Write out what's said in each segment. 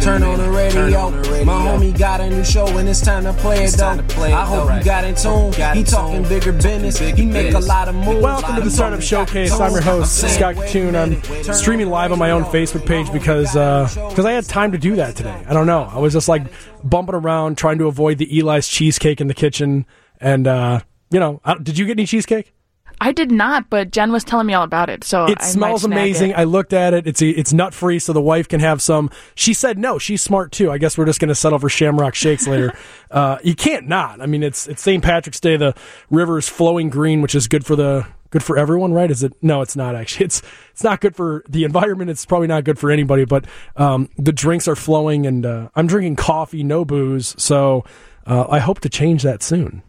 Turn on the radio. My homie got a new show and it's time to play it though. I hope you got in tune. He talking bigger business. He make a lot of moves. Welcome to the Startup Showcase. I'm your host, Scott Kitun. I'm streaming live on my own Facebook page because because uh, I had time to do that today. I don't know. I was just like bumping around trying to avoid the Eli's cheesecake in the kitchen. And, uh, you know, I, did you get any cheesecake? I did not, but Jen was telling me all about it. So it I smells amazing. It. I looked at it. It's it's nut free, so the wife can have some. She said no. She's smart too. I guess we're just going to settle for Shamrock Shakes later. uh, you can't not. I mean, it's it's St. Patrick's Day. The river is flowing green, which is good for the good for everyone, right? Is it? No, it's not actually. It's it's not good for the environment. It's probably not good for anybody. But um, the drinks are flowing, and uh, I'm drinking coffee, no booze. So uh, I hope to change that soon.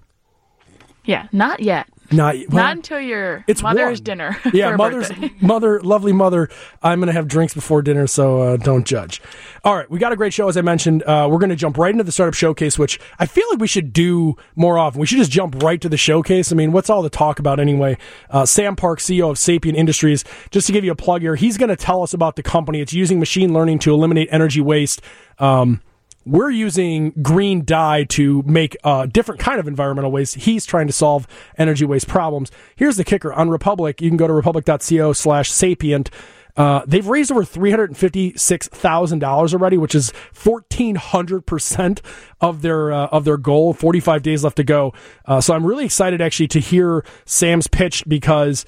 Yeah, not yet. Not, well, not until your it's mother's dinner. Yeah, mother's mother, lovely mother. I'm going to have drinks before dinner, so uh, don't judge. All right, we got a great show as I mentioned. Uh, we're going to jump right into the startup showcase, which I feel like we should do more often. We should just jump right to the showcase. I mean, what's all the talk about anyway? Uh, Sam Parks, CEO of Sapient Industries, just to give you a plug here, he's going to tell us about the company. It's using machine learning to eliminate energy waste. Um, we're using green dye to make a different kind of environmental waste. He's trying to solve energy waste problems. Here's the kicker on Republic. You can go to republic.co slash sapient. Uh, they've raised over $356,000 already, which is 1400% of their, uh, of their goal. 45 days left to go. Uh, so I'm really excited actually to hear Sam's pitch because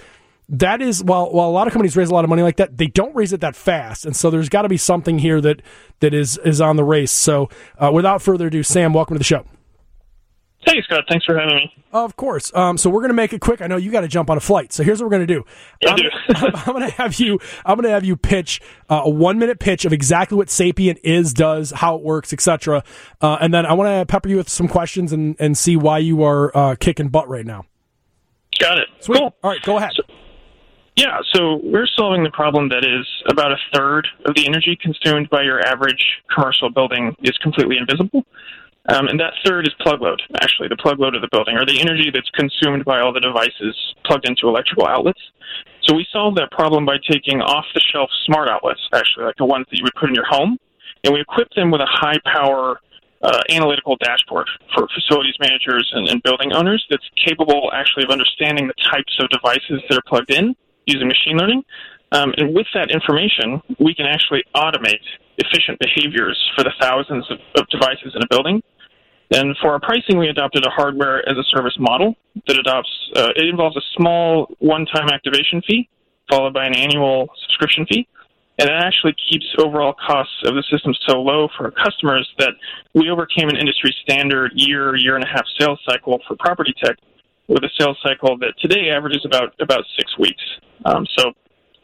that is while while a lot of companies raise a lot of money like that, they don't raise it that fast, and so there's got to be something here that that is is on the race. So, uh, without further ado, Sam, welcome to the show. Hey Scott, thanks for having me. Of course. Um, so we're going to make it quick. I know you got to jump on a flight. So here's what we're going to do. I I'm. I'm going to have you. I'm going to have you pitch uh, a one minute pitch of exactly what Sapient is, does, how it works, etc. Uh, and then I want to pepper you with some questions and and see why you are uh, kicking butt right now. Got it. Sweet. Cool. All right, go ahead. So, yeah, so we're solving the problem that is about a third of the energy consumed by your average commercial building is completely invisible. Um, and that third is plug load, actually, the plug load of the building, or the energy that's consumed by all the devices plugged into electrical outlets. So we solve that problem by taking off the shelf smart outlets, actually, like the ones that you would put in your home, and we equip them with a high power uh, analytical dashboard for facilities managers and, and building owners that's capable actually of understanding the types of devices that are plugged in using machine learning. Um, and with that information, we can actually automate efficient behaviors for the thousands of, of devices in a building. And for our pricing, we adopted a hardware as a service model that adopts, uh, it involves a small one time activation fee followed by an annual subscription fee. And it actually keeps overall costs of the system so low for our customers that we overcame an industry standard year, year and a half sales cycle for property tech with a sales cycle that today averages about about six weeks. Um, so,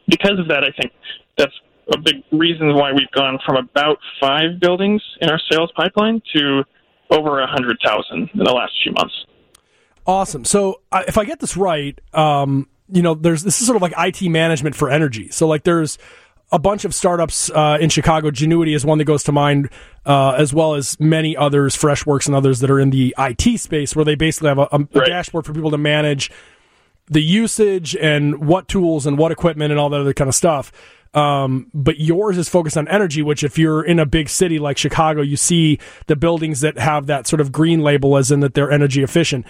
because of that, I think that's a big reason why we've gone from about five buildings in our sales pipeline to over a hundred thousand in the last few months. Awesome. So, uh, if I get this right, um, you know, there's this is sort of like IT management for energy. So, like, there's a bunch of startups uh, in Chicago. Genuity is one that goes to mind, uh, as well as many others, Freshworks and others that are in the IT space, where they basically have a, a, right. dashboard for people to manage the usage and what tools and what equipment and all that other kind of stuff. Um, but yours is focused on energy, which if you're in a big city like Chicago, you see the buildings that have that sort of green label as in that they're energy efficient.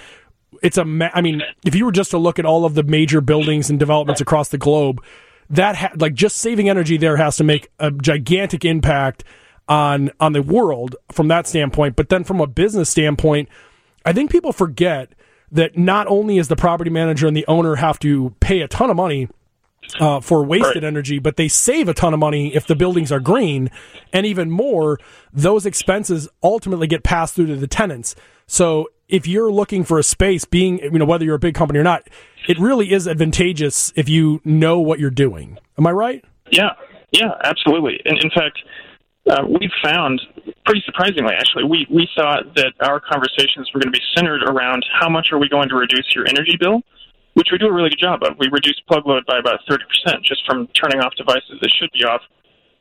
It's a, ma- I mean, if you were just to look at all of the major buildings and developments across the globe, that ha- like just saving energy there has to make a gigantic impact on on the world from that standpoint. But then from a business standpoint, I think people forget that not only is the property manager and the owner have to pay a ton of money uh, for wasted right. energy, but they save a ton of money if the buildings are green, and even more, those expenses ultimately get passed through to the tenants. So if you're looking for a space, being you know whether you're a big company or not, it really is advantageous if you know what you're doing. Am I right? Yeah, yeah, absolutely. And in fact, uh, we found pretty surprisingly, actually, we we thought that our conversations were going to be centered around how much are we going to reduce your energy bill, which we do a really good job of. We reduce plug load by about thirty percent just from turning off devices that should be off.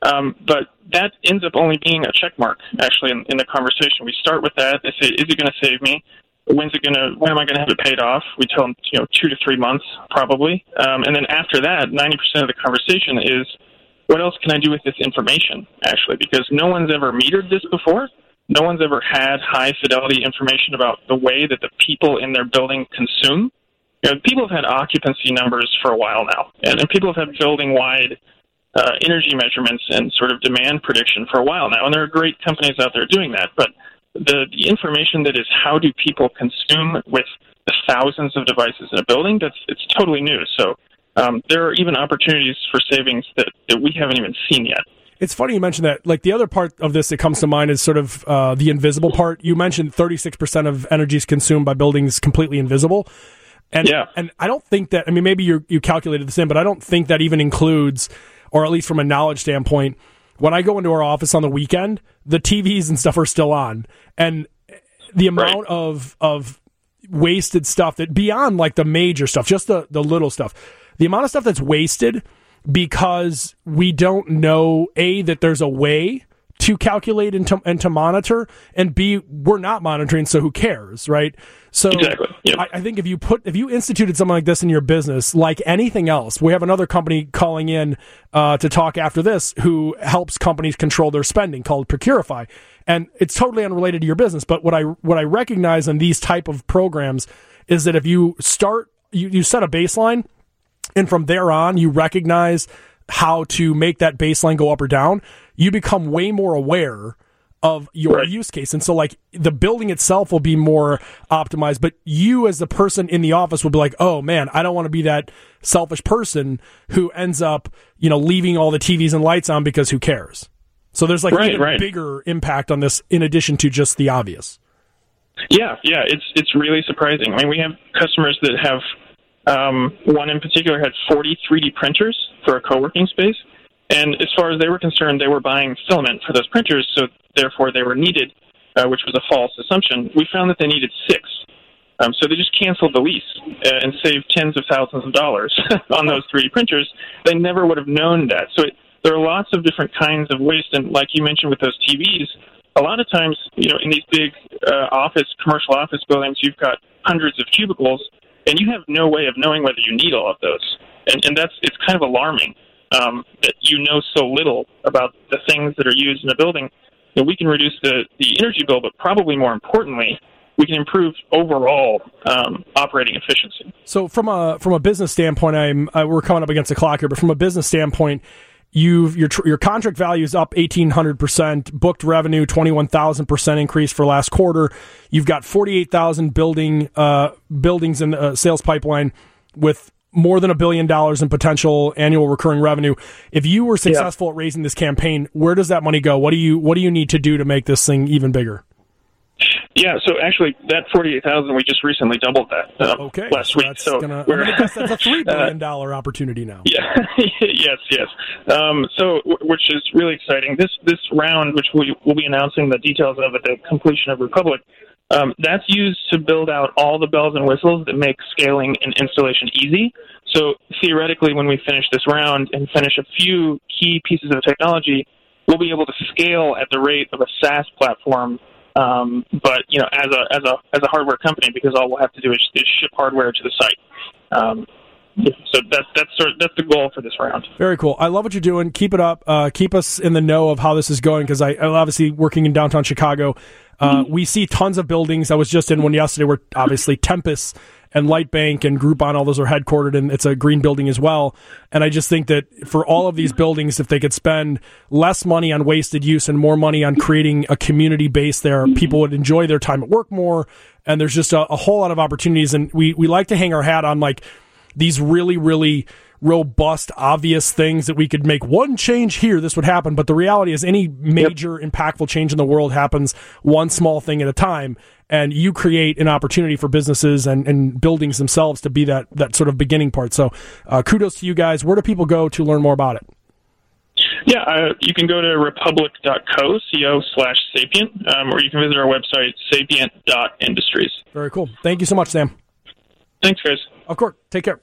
Um, but that ends up only being a check mark, actually, in, in the conversation. We start with that. They say, is it going to save me? When's it going to, when am I going to have it paid off? We tell them, you know, two to three months, probably. Um, and then after that, 90% of the conversation is, what else can I do with this information, actually? Because no one's ever metered this before. No one's ever had high fidelity information about the way that the people in their building consume. You know, people have had occupancy numbers for a while now, and, and people have had building wide uh, energy measurements and sort of demand prediction for a while now. And there are great companies out there doing that. But the, the information that is how do people consume with the thousands of devices in a building, that's it's totally new. So um, there are even opportunities for savings that, that we haven't even seen yet. It's funny you mentioned that. Like the other part of this that comes to mind is sort of uh, the invisible part. You mentioned 36% of energy is consumed by buildings completely invisible. And, yeah. and I don't think that, I mean, maybe you you calculated this in, but I don't think that even includes, or at least from a knowledge standpoint, when I go into our office on the weekend, the TVs and stuff are still on. And the amount right. of, of wasted stuff that beyond like the major stuff, just the, the little stuff, the amount of stuff that's wasted because we don't know a that there's a way to calculate and to, and to monitor, and B, we're not monitoring, so who cares, right? So exactly. yep. I, I, think if you put if you instituted something like this in your business, like anything else, we have another company calling in uh, to talk after this who helps companies control their spending called Procurify, and it's totally unrelated to your business. But what I what I recognize in these type of programs is that if you start you, you set a baseline and from there on you recognize how to make that baseline go up or down, you become way more aware of your right. use case. And so like the building itself will be more optimized, but you as the person in the office will be like, "Oh man, I don't want to be that selfish person who ends up, you know, leaving all the TVs and lights on because who cares?" So there's like right, right. bigger impact on this in addition to just the obvious. Yeah, yeah, it's it's really surprising. I mean, we have customers that have um, one in particular had 40 3D printers for a co-working space, and as far as they were concerned, they were buying filament for those printers, so therefore they were needed, uh, which was a false assumption. We found that they needed six. Um, so they just canceled the lease uh, and saved tens of thousands of dollars on those 3D printers. They never would have known that. So it, there are lots of different kinds of waste, and like you mentioned with those TVs, a lot of times, you know, in these big uh, office, commercial office buildings, you've got hundreds of cubicles and you have no way of knowing whether you need all of those. And, and that's it's kind of alarming um, that you know so little about the things that are used in a building. You know, we can reduce the, the energy bill, but probably more importantly, we can improve overall um, operating efficiency. So, from a from a business standpoint, I'm uh, we're coming up against the clock here, but from a business standpoint, You've your your contract value is up eighteen hundred percent. Booked revenue twenty one thousand percent increase for last quarter. You've got forty eight thousand building uh, buildings in the uh, sales pipeline with more than a billion dollars in potential annual recurring revenue. If you were successful yeah. at raising this campaign, where does that money go? What do you what do you need to do to make this thing even bigger? Yeah, so actually, that forty-eight thousand, we just recently doubled that uh, okay. last week. So gonna, we're, that's a three billion dollar uh, opportunity now. Yeah, yes, yes. Um, so, which is really exciting. This this round, which we will be announcing the details of at the completion of Republic, um, that's used to build out all the bells and whistles that make scaling and installation easy. So theoretically, when we finish this round and finish a few key pieces of technology, we'll be able to scale at the rate of a SaaS platform um, but you know, as a as a as a hardware company, because all we'll have to do is, is ship hardware to the site. Um, so that's that's sort of, that's the goal for this round. Very cool. I love what you're doing. Keep it up. Uh, keep us in the know of how this is going because I'm obviously working in downtown Chicago. Uh, mm-hmm. We see tons of buildings. I was just in one yesterday where obviously Tempus and Lightbank and Groupon, all those are headquartered, and it's a green building as well. And I just think that for all of these buildings, if they could spend less money on wasted use and more money on creating a community base there, people would enjoy their time at work more. And there's just a, a whole lot of opportunities. And we, we like to hang our hat on like these really, really robust, obvious things that we could make one change here, this would happen. But the reality is, any major yep. impactful change in the world happens one small thing at a time. And you create an opportunity for businesses and, and buildings themselves to be that, that sort of beginning part. So, uh, kudos to you guys. Where do people go to learn more about it? Yeah, uh, you can go to republic.co, co slash sapient, um, or you can visit our website, sapient.industries. Very cool. Thank you so much, Sam. Thanks, guys. Of course. Take care.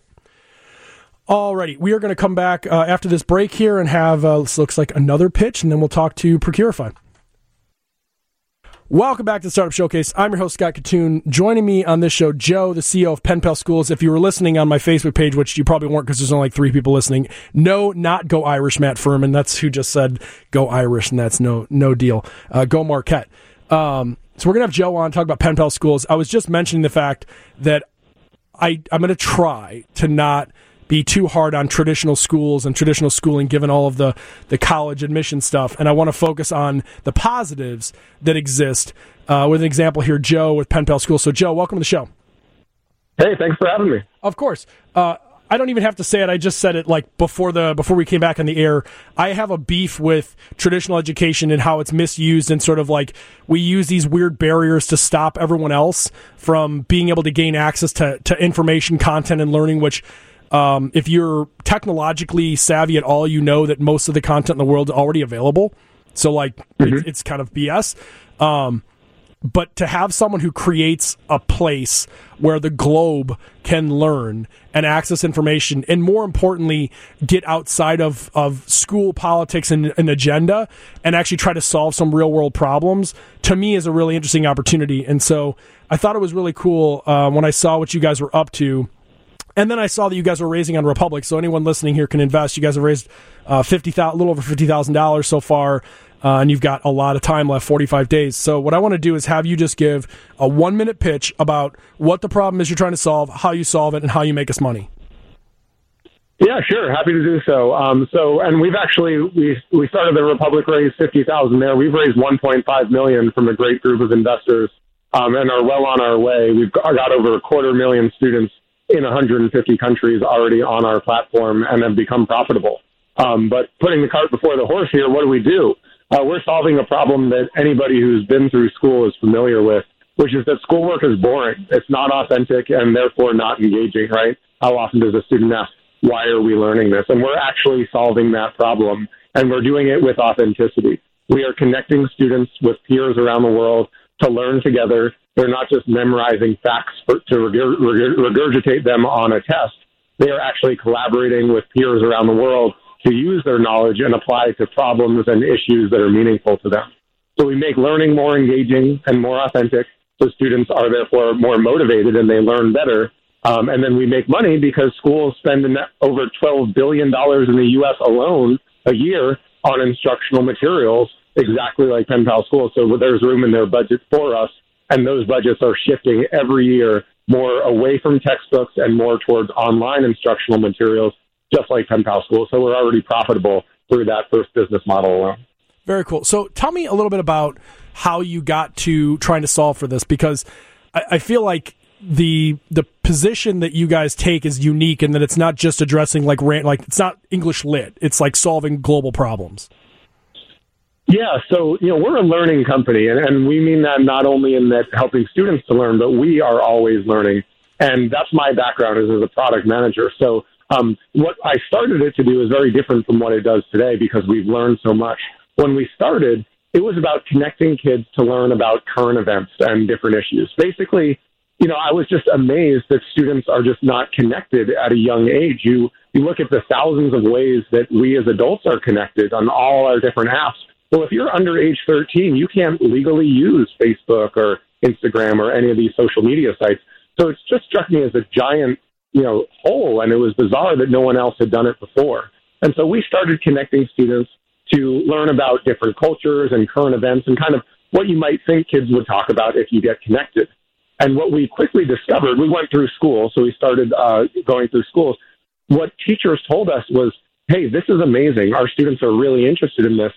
Alrighty, we are going to come back uh, after this break here and have uh, this looks like another pitch, and then we'll talk to Procurify. Welcome back to the Startup Showcase. I'm your host, Scott Kitun. Joining me on this show, Joe, the CEO of Pen Pal Schools. If you were listening on my Facebook page, which you probably weren't because there's only like three people listening, no, not Go Irish, Matt Furman. That's who just said Go Irish, and that's no no deal. Uh, go Marquette. Um, so we're to have Joe on, talk about Pen Pal Schools. I was just mentioning the fact that I, I'm to try to not – be too hard on traditional schools and traditional schooling given all of the, the college admission stuff. And I want to focus on the positives that exist. Uh, with an example here, Joe with Pen Pal School. So, Joe, welcome to the show. Hey, thanks for having me. Of course. Uh, I don't even have to say it. I just said it like before the before we came back on the air. I have a beef with traditional education and how it's misused and sort of like we use these weird barriers to stop everyone else from being able to gain access to, to information, content, and learning, which um, if you're technologically savvy at all, you know that most of the content in the world is already available. So like mm-hmm. it's, it's, kind of BS. Um, but to have someone who creates a place where the globe can learn and access information and more importantly get outside of, of school politics and an agenda and actually try to solve some real world problems to me is a really interesting opportunity and so i thought it was really cool uh, when i saw what you guys were up to and then I saw that you guys were raising on Republic, so anyone listening here can invest. You guys have raised uh, fifty thousand, a little over fifty thousand dollars so far, uh, and you've got a lot of time left, forty-five days. So what I want to do is have you just give a one-minute pitch about what the problem is you're trying to solve, how you solve it, and how you make us money. Yeah, sure. Happy to do so. Um, so, and we've actually we we started the Republic raise fifty thousand there. We've raised one point five million from a great group of investors, um, and are well on our way. We've got over a quarter million students in 150 countries already on our platform and have become profitable. Um, but putting the cart before the horse here, what do we do? Uh, we're solving a problem that anybody who's been through school is familiar with, which is that schoolwork is boring. It's not authentic and therefore not engaging, right? How often does a student ask, why are we learning this? And we're actually solving that problem and we're doing it with authenticity. We are connecting students with peers around the world to learn together they're not just memorizing facts for, to regurgitate them on a test. They are actually collaborating with peers around the world to use their knowledge and apply to problems and issues that are meaningful to them. So we make learning more engaging and more authentic. So students are therefore more motivated and they learn better. Um, and then we make money because schools spend over $12 billion in the U.S. alone a year on instructional materials, exactly like Pen Pal Schools. So there's room in their budget for us and those budgets are shifting every year more away from textbooks and more towards online instructional materials, just like Pen Pal School. So we're already profitable through that first business model alone. Very cool. So tell me a little bit about how you got to trying to solve for this because I, I feel like the the position that you guys take is unique in that it's not just addressing like rant like it's not English lit. It's like solving global problems. Yeah, so you know we're a learning company, and, and we mean that not only in that helping students to learn, but we are always learning, and that's my background is as a product manager. So um, what I started it to do is very different from what it does today because we've learned so much. When we started, it was about connecting kids to learn about current events and different issues. Basically, you know, I was just amazed that students are just not connected at a young age. You you look at the thousands of ways that we as adults are connected on all our different apps well, if you're under age 13, you can't legally use Facebook or Instagram or any of these social media sites. So it just struck me as a giant, you know, hole, and it was bizarre that no one else had done it before. And so we started connecting students to learn about different cultures and current events and kind of what you might think kids would talk about if you get connected. And what we quickly discovered, we went through school, so we started uh, going through schools. What teachers told us was, hey, this is amazing. Our students are really interested in this.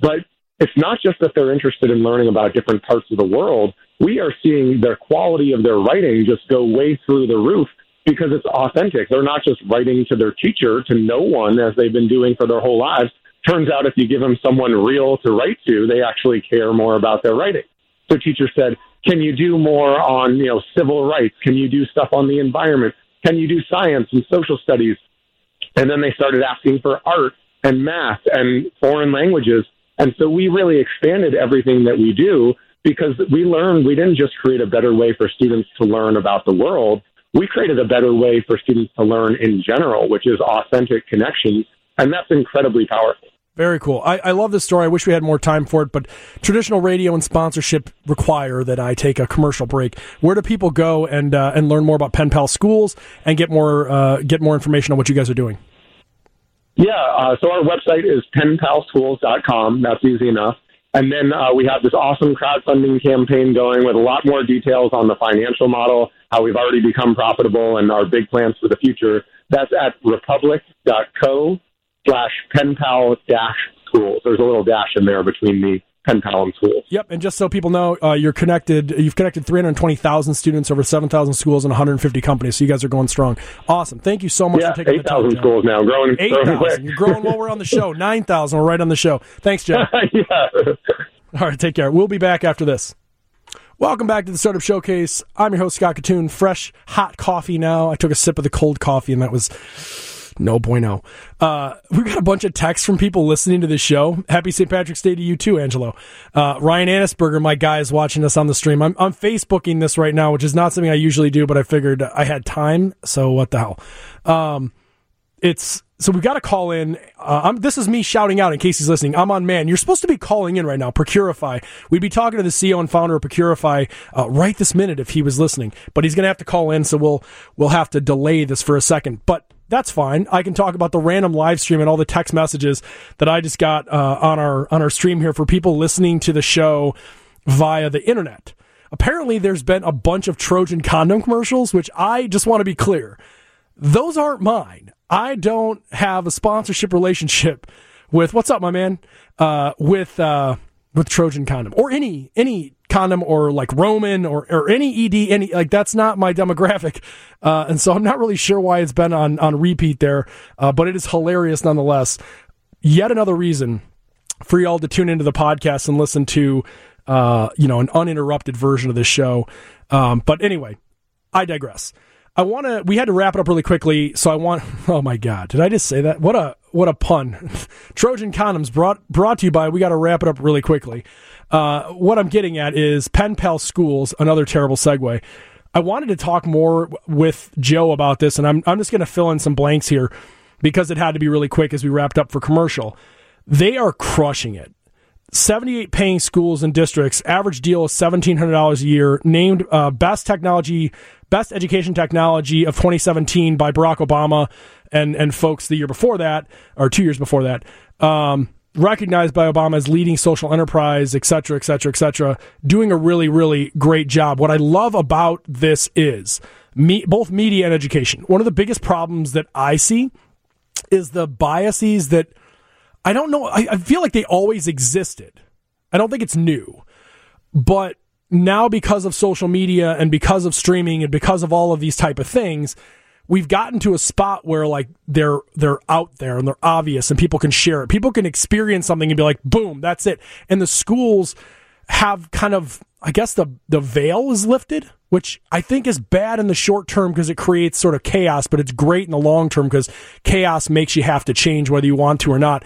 But it's not just that they're interested in learning about different parts of the world. We are seeing their quality of their writing just go way through the roof because it's authentic. They're not just writing to their teacher, to no one, as they've been doing for their whole lives. Turns out if you give them someone real to write to, they actually care more about their writing. So teacher said, can you do more on, you know, civil rights? Can you do stuff on the environment? Can you do science and social studies? And then they started asking for art and math and foreign languages. And so we really expanded everything that we do because we learned we didn't just create a better way for students to learn about the world. We created a better way for students to learn in general, which is authentic connections. And that's incredibly powerful. Very cool. I, I love this story. I wish we had more time for it, but traditional radio and sponsorship require that I take a commercial break. Where do people go and uh, and learn more about Pen Pal Schools and get more uh, get more information on what you guys are doing? Yeah, uh, so our website is penpalschools.com. That's easy enough. And then uh, we have this awesome crowdfunding campaign going with a lot more details on the financial model, how we've already become profitable, and our big plans for the future. That's at republic.co slash penpal dash schools. There's a little dash in there between the pen pal schools. Yep, and just so people know, uh, you're connected. You've connected 320,000 students over 7,000 schools and 150 companies. So you guys are going strong. Awesome. Thank you so much yeah, for taking 8, the time. 8,000 schools now, growing. 8,000. You're growing while we're on the show. 9,000. We're right on the show. Thanks, Jeff. yeah. All right, take care. We'll be back after this. Welcome back to the Startup Showcase. I'm your host, Scott Kitun. Fresh, hot coffee now. I took a sip of the cold coffee, and that was no bueno. Uh, we got a bunch of texts from people listening to this show. Happy St. Patrick's Day to you too, Angelo. Uh, Ryan Annisberger, my guy, is watching us on the stream. I'm, I'm Facebooking this right now, which is not something I usually do, but I figured I had time, so what the hell. Um, it's so we've got to call in. Uh, this is me shouting out in case he's listening. Aman Mann. You're supposed to be calling in right now. Procurify. We'd be talking to the CEO and founder of Procurify uh, right this minute if he was listening, but he's going to have to call in, so we'll we'll have to delay this for a second. But that's fine. I can talk about the random live stream and all the text messages that I just got uh, on our on our stream here for people listening to the show via the internet. Apparently, there's been a bunch of Trojan condom commercials, which I just want to be clear. Those aren't mine. I don't have a sponsorship relationship with what's up, my man, uh, with uh, with Trojan condom or any any condom or like Roman or, or any ED, any like that's not my demographic. Uh, and so I'm not really sure why it's been on, on repeat there, uh, but it is hilarious nonetheless. Yet another reason for y'all to tune into the podcast and listen to, uh, you know, an uninterrupted version of this show. Um, but anyway, I digress. I want to. We had to wrap it up really quickly, so I want. Oh my God, did I just say that? What a what a pun! Trojan condoms brought brought to you by. We got to wrap it up really quickly. Uh, what I'm getting at is Pen Pal Schools. Another terrible segue. I wanted to talk more with Joe about this, and I'm I'm just going to fill in some blanks here because it had to be really quick as we wrapped up for commercial. They are crushing it. 78 paying schools and districts. Average deal is $1,700 a year. Named uh, best technology, best education technology of 2017 by Barack Obama and and folks the year before that or two years before that. Um, recognized by Obama as leading social enterprise, et cetera, et cetera, et cetera, doing a really, really great job. What I love about this is me, both media and education. One of the biggest problems that I see is the biases that I don't know. I, I feel like they always existed. I don't think it's new, but now because of social media and because of streaming and because of all of these type of things, we've gotten to a spot where like they're they're out there and they're obvious and people can share it. People can experience something and be like, boom, that's it. And the schools have kind of I guess the the veil is lifted, which I think is bad in the short term because it creates sort of chaos, but it's great in the long term because chaos makes you have to change whether you want to or not.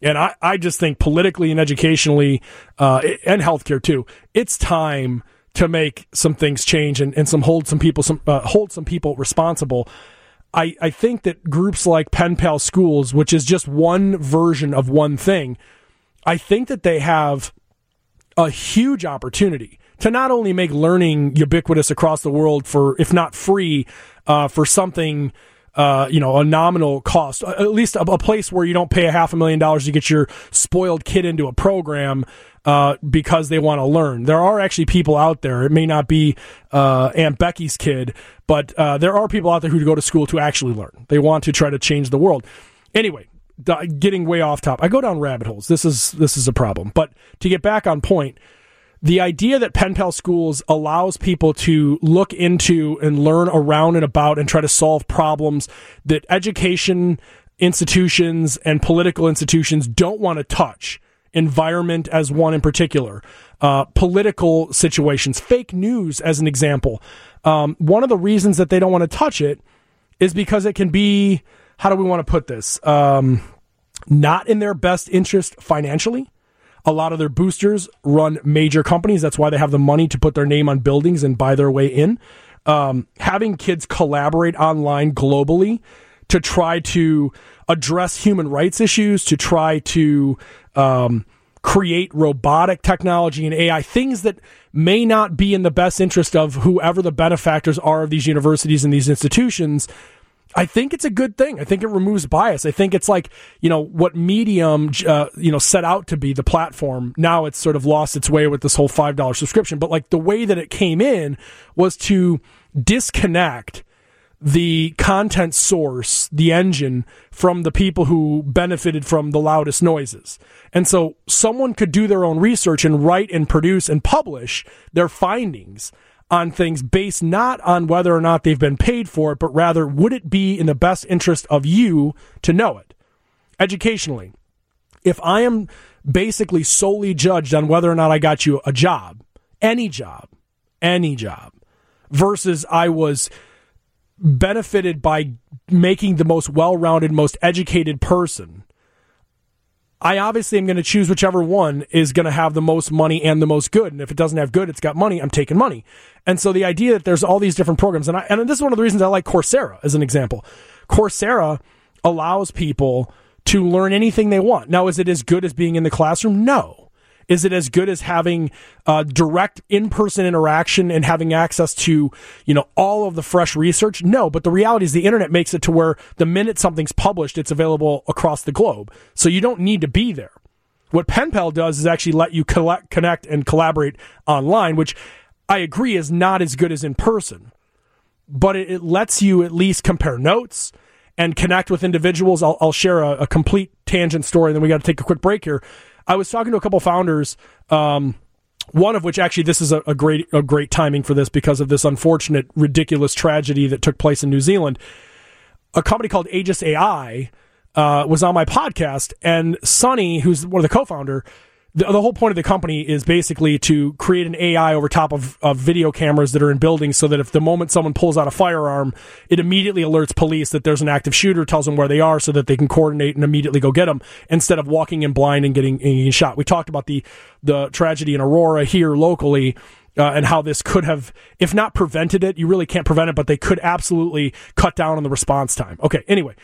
And I, I just think politically and educationally, uh, and healthcare too, it's time to make some things change and, and some hold some people some uh, hold some people responsible. I, I think that groups like Pen Pal Schools, which is just one version of one thing, I think that they have a huge opportunity to not only make learning ubiquitous across the world for, if not free, uh, for something uh, you know, a nominal cost, at least a, a, place where you don't pay a half a million dollars to get your spoiled kid into a program uh, because they want to learn. There are actually people out there. It may not be uh, Aunt Becky's kid, but uh, there are people out there who go to school to actually learn. They want to try to change the world. Anyway, getting way off top. I go down rabbit holes. This is this is a problem. But to get back on point the idea that pen pal schools allows people to look into and learn around and about and try to solve problems that education institutions and political institutions don't want to touch environment as one in particular uh, political situations fake news as an example. Um, one of the reasons that they don't want to touch it is because it can be how do we want to put this? Um, not in their best interest financially a lot of their boosters run major companies. That's why they have the money to put their name on buildings and buy their way in. Um, having kids collaborate online globally to try to address human rights issues, to try to um, create robotic technology and AI, things that may not be in the best interest of whoever the benefactors are of these universities and these institutions. I think it's a good thing. I think it removes bias. I think it's like, you know, what Medium, uh, you know, set out to be the platform. Now it's sort of lost its way with this whole $5 subscription. But like the way that it came in was to disconnect the content source, the engine, from the people who benefited from the loudest noises. And so someone could do their own research and write and produce and publish their findings on things based not on whether or not they've been paid for it, but rather would it be in the best interest of you to know it? Educationally, if I am basically solely judged on whether or not I got you a job, any job, any job, versus I was benefited by making the most well rounded, most educated person, I obviously am going to choose whichever one is going to have the most money and the most good. And if it doesn't have good, it's got money, I'm taking money. And so the idea that there's all these different programs, and, I, and this is one of the reasons I like Coursera as an example. Coursera allows people to learn anything they want. Now, is it as good as being in the classroom? No. Is it as good as having uh, direct in-person interaction and having access to, you know, all of the fresh research? No, but the reality is the internet makes it to where the minute something's published, it's available across the globe. So you don't need to be there. What PenPal does is actually let you collect, connect and collaborate online, which I agree is not as good as in person, but it, it lets you at least compare notes and connect with individuals. I'll, I'll share a, a, complete tangent story, and then we got to take a quick break here. I was talking to a couple founders. Um, one of which actually this is a, a, great a great timing for this because of this unfortunate ridiculous tragedy that took place in New Zealand. A company called Aegis AI uh, was on my podcast, and Sonny, who's one of the co-founder, the, the, whole point of the company is basically to create an AI over top of, of video cameras that are in buildings so that if the moment someone pulls out a firearm, it immediately alerts police that there's an active shooter, tells them where they are so that they can coordinate and immediately go get them instead of walking in blind and getting, and getting shot. We talked about the, the tragedy in Aurora here locally. Uh, and how this could have, if not prevented it, you really can't prevent it, but they could absolutely cut down on the response time. Okay, anyway,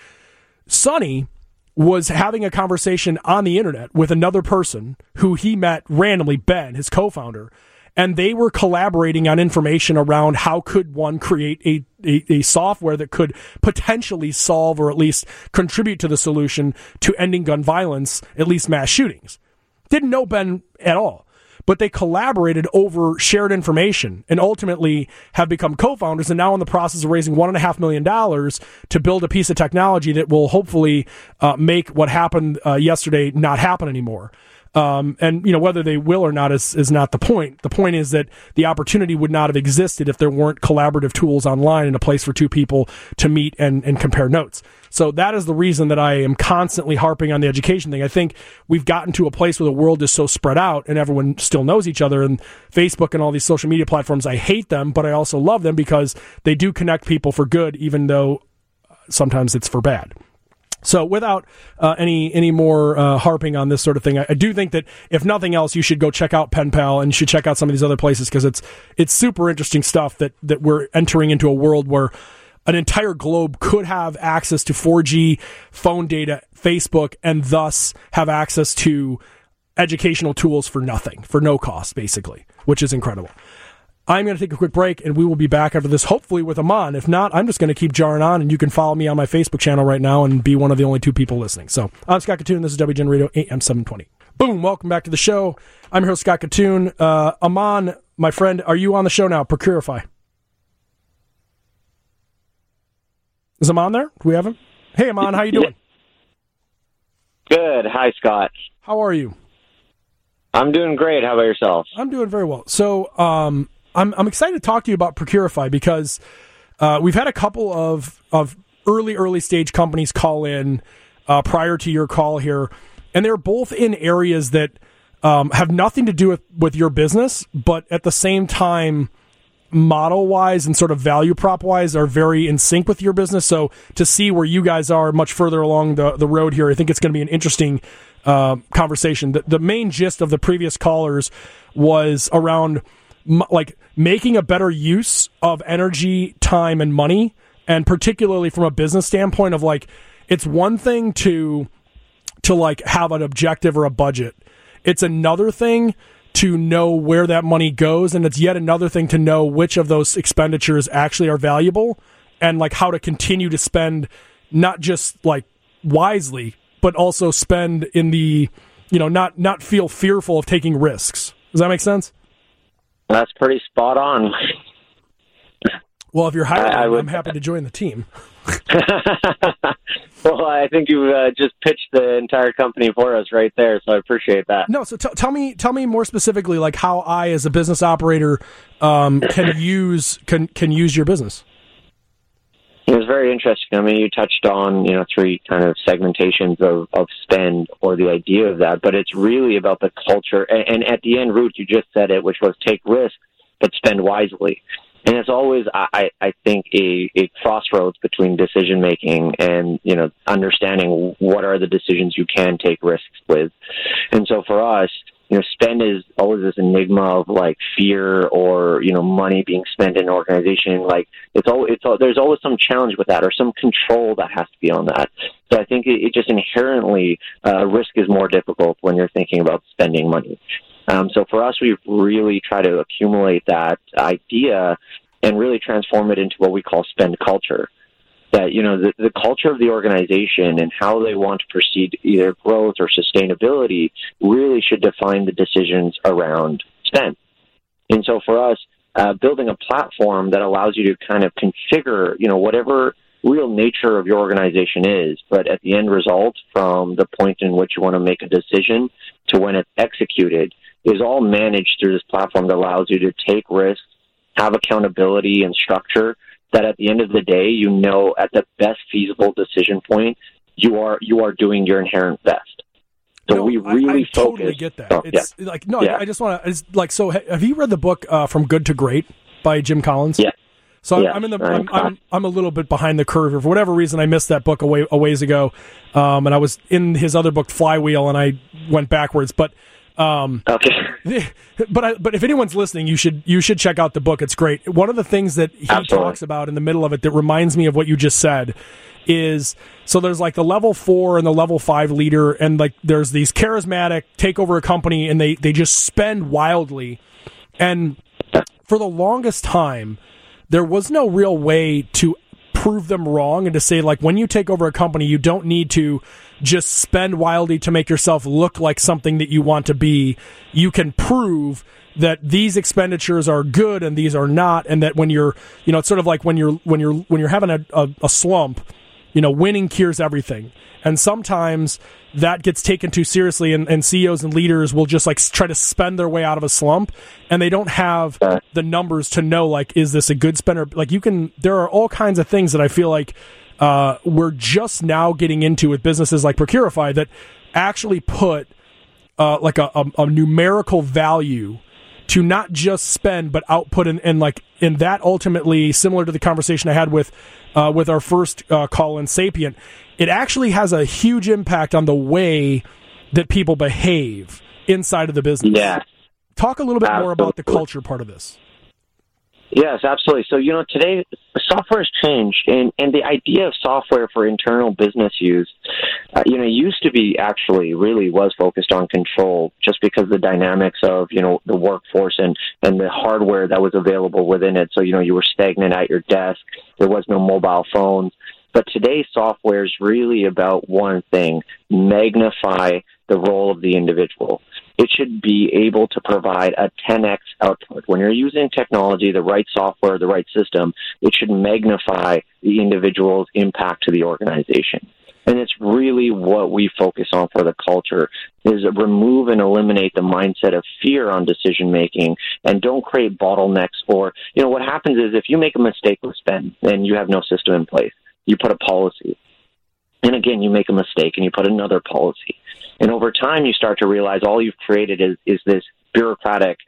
Sonny was having a conversation on the internet with another person who he met randomly, Ben, his co-founder, and they were collaborating on information around how could one create a, a, a, software that could potentially solve or at least contribute to the solution to ending gun violence, at least mass shootings. Didn't know Ben at all but they collaborated over shared information and ultimately have become co-founders and now in the process of raising one and a half million dollars to build a piece of technology that will hopefully uh, make what happened uh, yesterday not happen anymore. Um, and you know whether they will or not is is not the point. The point is that the opportunity would not have existed if there weren't collaborative tools online and a place for two people to meet and and compare notes. So that is the reason that I am constantly harping on the education thing. I think we've gotten to a place where the world is so spread out and everyone still knows each other and Facebook and all these social media platforms. I hate them, but I also love them because they do connect people for good, even though sometimes it's for bad. So, without uh, any any more uh, harping on this sort of thing, I, I, do think that if nothing else, you should go check out PenPal and you should check out some of these other places because it's it's super interesting stuff that that we're entering into a world where an entire globe could have access to 4G phone data, Facebook, and thus have access to educational tools for nothing, for no cost, basically, which is incredible. I'm going to take a quick break and we will be back after this, hopefully with Aman. If not, I'm just going to keep jarring on and you can follow me on my Facebook channel right now and be one of the only two people listening. So I'm Scott Kitun. This is WGN Radio AM 720. Boom. Welcome back to the show. I'm your host, Scott Kitun. Uh, Aman, my friend, are you on the show now? Procurify. Is Aman there? Do we have him? Hey, Aman, how you doing? Good. Hi, Scott. How are you? I'm doing great. How about yourself? I'm doing very well. So, um, I'm I'm excited to talk to you about Procurify because uh, we've had a couple of of early early stage companies call in uh, prior to your call here, and they're both in areas that um, have nothing to do with with your business, but at the same time model wise and sort of value prop wise are very in sync with your business. So to see where you guys are much further along the, the road here, I think it's going to be an interesting uh, conversation. The, the main gist of the previous callers was around like making a better use of energy, time, and money and particularly from a business standpoint of like it's one thing to to like have an objective or a budget. It's another thing to know where that money goes and it's yet another thing to know which of those expenditures actually are valuable and like how to continue to spend not just like wisely but also spend in the you know not not feel fearful of taking risks does that make sense that's pretty spot on well if you're hiring I, I would, i'm happy to join the team well, I think you uh, just pitched the entire company for us right there, so I appreciate that. No, so t- tell me, tell me more specifically, like how I, as a business operator, um, can use can can use your business. It was very interesting. I mean, you touched on you know three kind of segmentations of, of spend or the idea of that, but it's really about the culture. And, and at the end root, you just said it, which was take risks but spend wisely and it's always I, I think a, a crossroads between decision making and you know understanding what are the decisions you can take risks with and so for us you know spend is always this enigma of like fear or you know money being spent in an organization. Like it's all it's all, there's always some challenge with that or some control that has to be on that. So i think it, it just inherently uh, risk is more difficult when you're thinking about spending money. Um, so for us, we really try to accumulate that idea and really transform it into what we call spend culture. That you know the, the culture of the organization and how they want to proceed either growth or sustainability really should define the decisions around spend. And so for us, uh, building a platform that allows you to kind of configure, you know, whatever real nature of your organization is, but at the end result, from the point in which you want to make a decision to when it's executed, is all managed through this platform that allows you to take risks, have accountability and structure that at the end of the day, you know at the best feasible decision point, you are you are doing your inherent best. So no, we really I, I focus. Totally get that. It's yeah. like no, yeah. I just want to. like so. Have you read the book uh, "From Good to Great" by Jim Collins? Yeah. So I'm, I'm in the I'm, I'm, I'm, a little bit behind the curve. For whatever reason, I missed that book a, way, a ways ago, um, and I was in his other book Flywheel, and I went backwards. But um, okay. But I, but if anyone's listening, you should you should check out the book. It's great. One of the things that he Absolutely. talks about in the middle of it that reminds me of what you just said is so there's like the level four and the level five leader, and like there's these charismatic take over a company, and they they just spend wildly, and for the longest time, there was no real way to prove them wrong and to say like when you take over a company you don't need to just spend wildly to make yourself look like something that you want to be. You can prove that these expenditures are good and these are not and that when you're you know it's sort of like when you're when you're when you're having a, a, a slump you know winning cures everything. And sometimes that gets taken too seriously and, and, CEOs and leaders will just like try to spend their way out of a slump and they don't have the numbers to know like is this a good spender? Like you can there are all kinds of things that I feel like uh, we're just now getting into with businesses like Procurify that actually put uh, like a, a, a numerical value to not just spend but output and, and like in that ultimately similar to the conversation I had with uh, with our first uh, call in Sapient, it actually has a huge impact on the way that people behave inside of the business. Yeah. Talk a little bit Absolutely. more about the culture part of this. Yes, absolutely. So, you know, today software has changed, and, and the idea of software for internal business use, uh, you know, used to be actually really was focused on control just because the dynamics of, you know, the workforce and, and the hardware that was available within it. So, you know, you were stagnant at your desk, there was no mobile phones. But today, software is really about one thing magnify the role of the individual it should be able to provide a 10x output. When you're using technology, the right software, the right system, it should magnify the individual's impact to the organization. And it's really what we focus on for the culture is remove and eliminate the mindset of fear on decision making and don't create bottlenecks or, you know, what happens is if you make a mistake with spend and you have no system in place, you put a policy. And again, you make a mistake and you put another policy. And over time, you start to realize all you've created is, is this bureaucratic,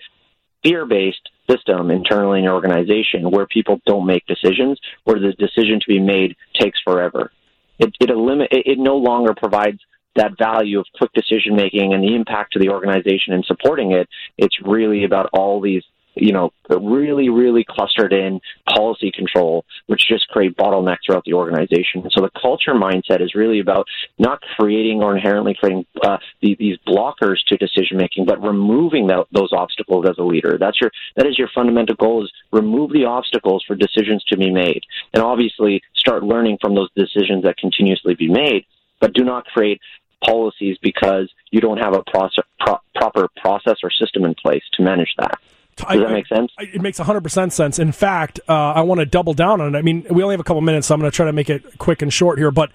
fear based system internally in your organization where people don't make decisions, where the decision to be made takes forever. It, it, elim- it, it no longer provides that value of quick decision making and the impact to the organization and supporting it. It's really about all these you know, really, really clustered in policy control, which just create bottlenecks throughout the organization. So the culture mindset is really about not creating or inherently creating uh, the, these blockers to decision making, but removing that, those obstacles as a leader. That's your that is your fundamental goal: is remove the obstacles for decisions to be made, and obviously start learning from those decisions that continuously be made. But do not create policies because you don't have a pro- proper process or system in place to manage that. Does that make sense? It makes 100% sense. In fact, uh, I want to double down on it. I mean, we only have a couple minutes, so I'm going to try to make it quick and short here. But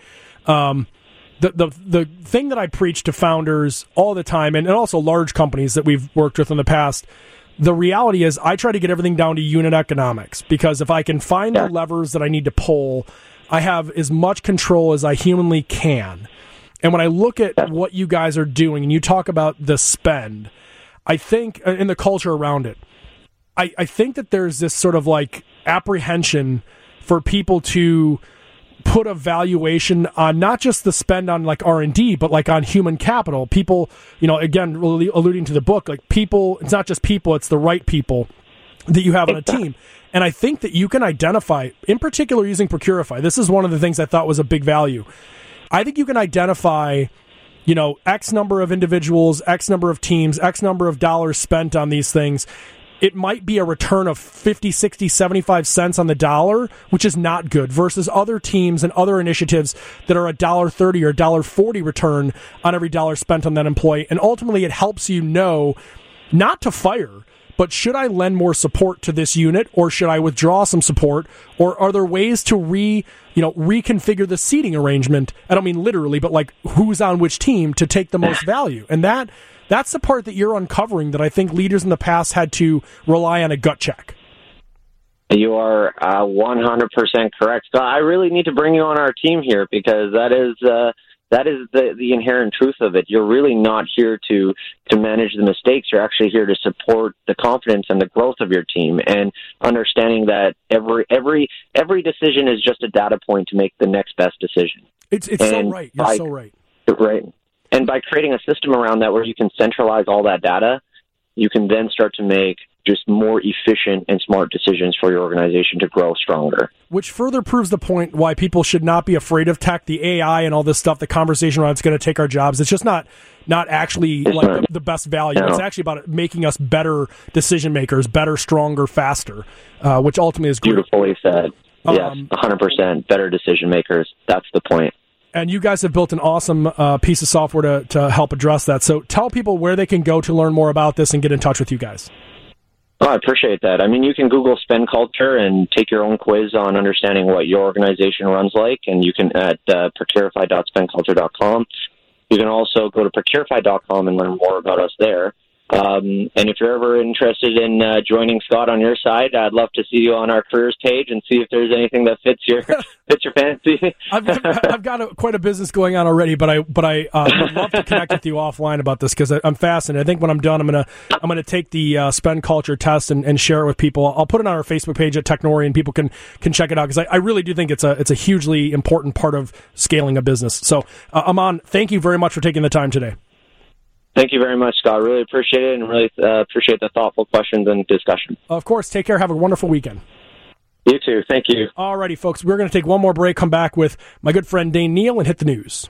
um, the, the, the thing that I preach to founders all the time, and, and also large companies that we've worked with in the past, the reality is I try to get everything down to unit economics because if I can find yeah. the levers that I need to pull, I have as much control as I humanly can. And when I look at what you guys are doing and you talk about the spend, I think, in the culture around it, I, I think that there's this sort of like apprehension for people to put a valuation on not just the spend on like r&d but like on human capital people you know again really alluding to the book like people it's not just people it's the right people that you have on a team and i think that you can identify in particular using procurify this is one of the things i thought was a big value I think you can identify, you know, X number of individuals, X number of teams, X number of dollars spent on these things. It might be a return of 50, 60, 75 cents on the dollar, which is not good versus other teams and other initiatives that are a dollar 30 or dollar 40 return on every dollar spent on that employee. And ultimately it helps you know not to fire, but should I lend more support to this unit or should I withdraw some support or are there ways to re you know reconfigure the seating arrangement? I don't mean literally but like who's on which team to take the most value? And that that's the part that you're uncovering that I think leaders in the past had to rely on a gut check. You are uh, 100% correct. So I really need to bring you on our team here because that is uh, that is the, the inherent truth of it. You're really not here to to manage the mistakes. You're actually here to support the confidence and the growth of your team, and understanding that every every every decision is just a data point to make the next best decision. It's it's and so right. You're by, so right. Right. And by creating a system around that where you can centralize all that data, you can then start to make just more efficient and smart decisions for your organization to grow stronger. Which further proves the point why people should not be afraid of tech, the AI, and all this stuff. The conversation around it's going to take our jobs. It's just not not actually it's like not, the, the, best value. No. It's actually about making us better decision makers, better, stronger, faster, uh, which ultimately is great. beautifully said. Um, yes, 100% better decision makers. That's the point. And you guys have built an awesome uh, piece of software to, to help address that. So tell people where they can go to learn more about this and get in touch with you guys. Oh, I appreciate that. I mean, you can Google spend culture and take your own quiz on understanding what your organization runs like, and you can at uh, procurify.spendculture.com. You can also go to procurify.com and learn more about us there. Um, and if you're ever interested in uh, joining Scott on your side, I'd love to see you on our careers page and see if there's anything that fits your fits your fancy. I've, I've, got a, quite a business going on already, but I but I uh, would love to connect with you offline about this because I'm fascinated. I think when I'm done, I'm gonna I'm gonna take the uh, spend culture test and, and, share it with people. I'll put it on our Facebook page at Technori, and people can can check it out because I, I, really do think it's a it's a hugely important part of scaling a business. So, uh, Aman, thank you very much for taking the time today. Thank you very much, Scott. Really appreciate it and really uh, appreciate the thoughtful questions and discussion. Of course. Take care. Have a wonderful weekend. You too. Thank you. All righty, folks. We're going to take one more break, come back with my good friend Dane Neal, and hit the news.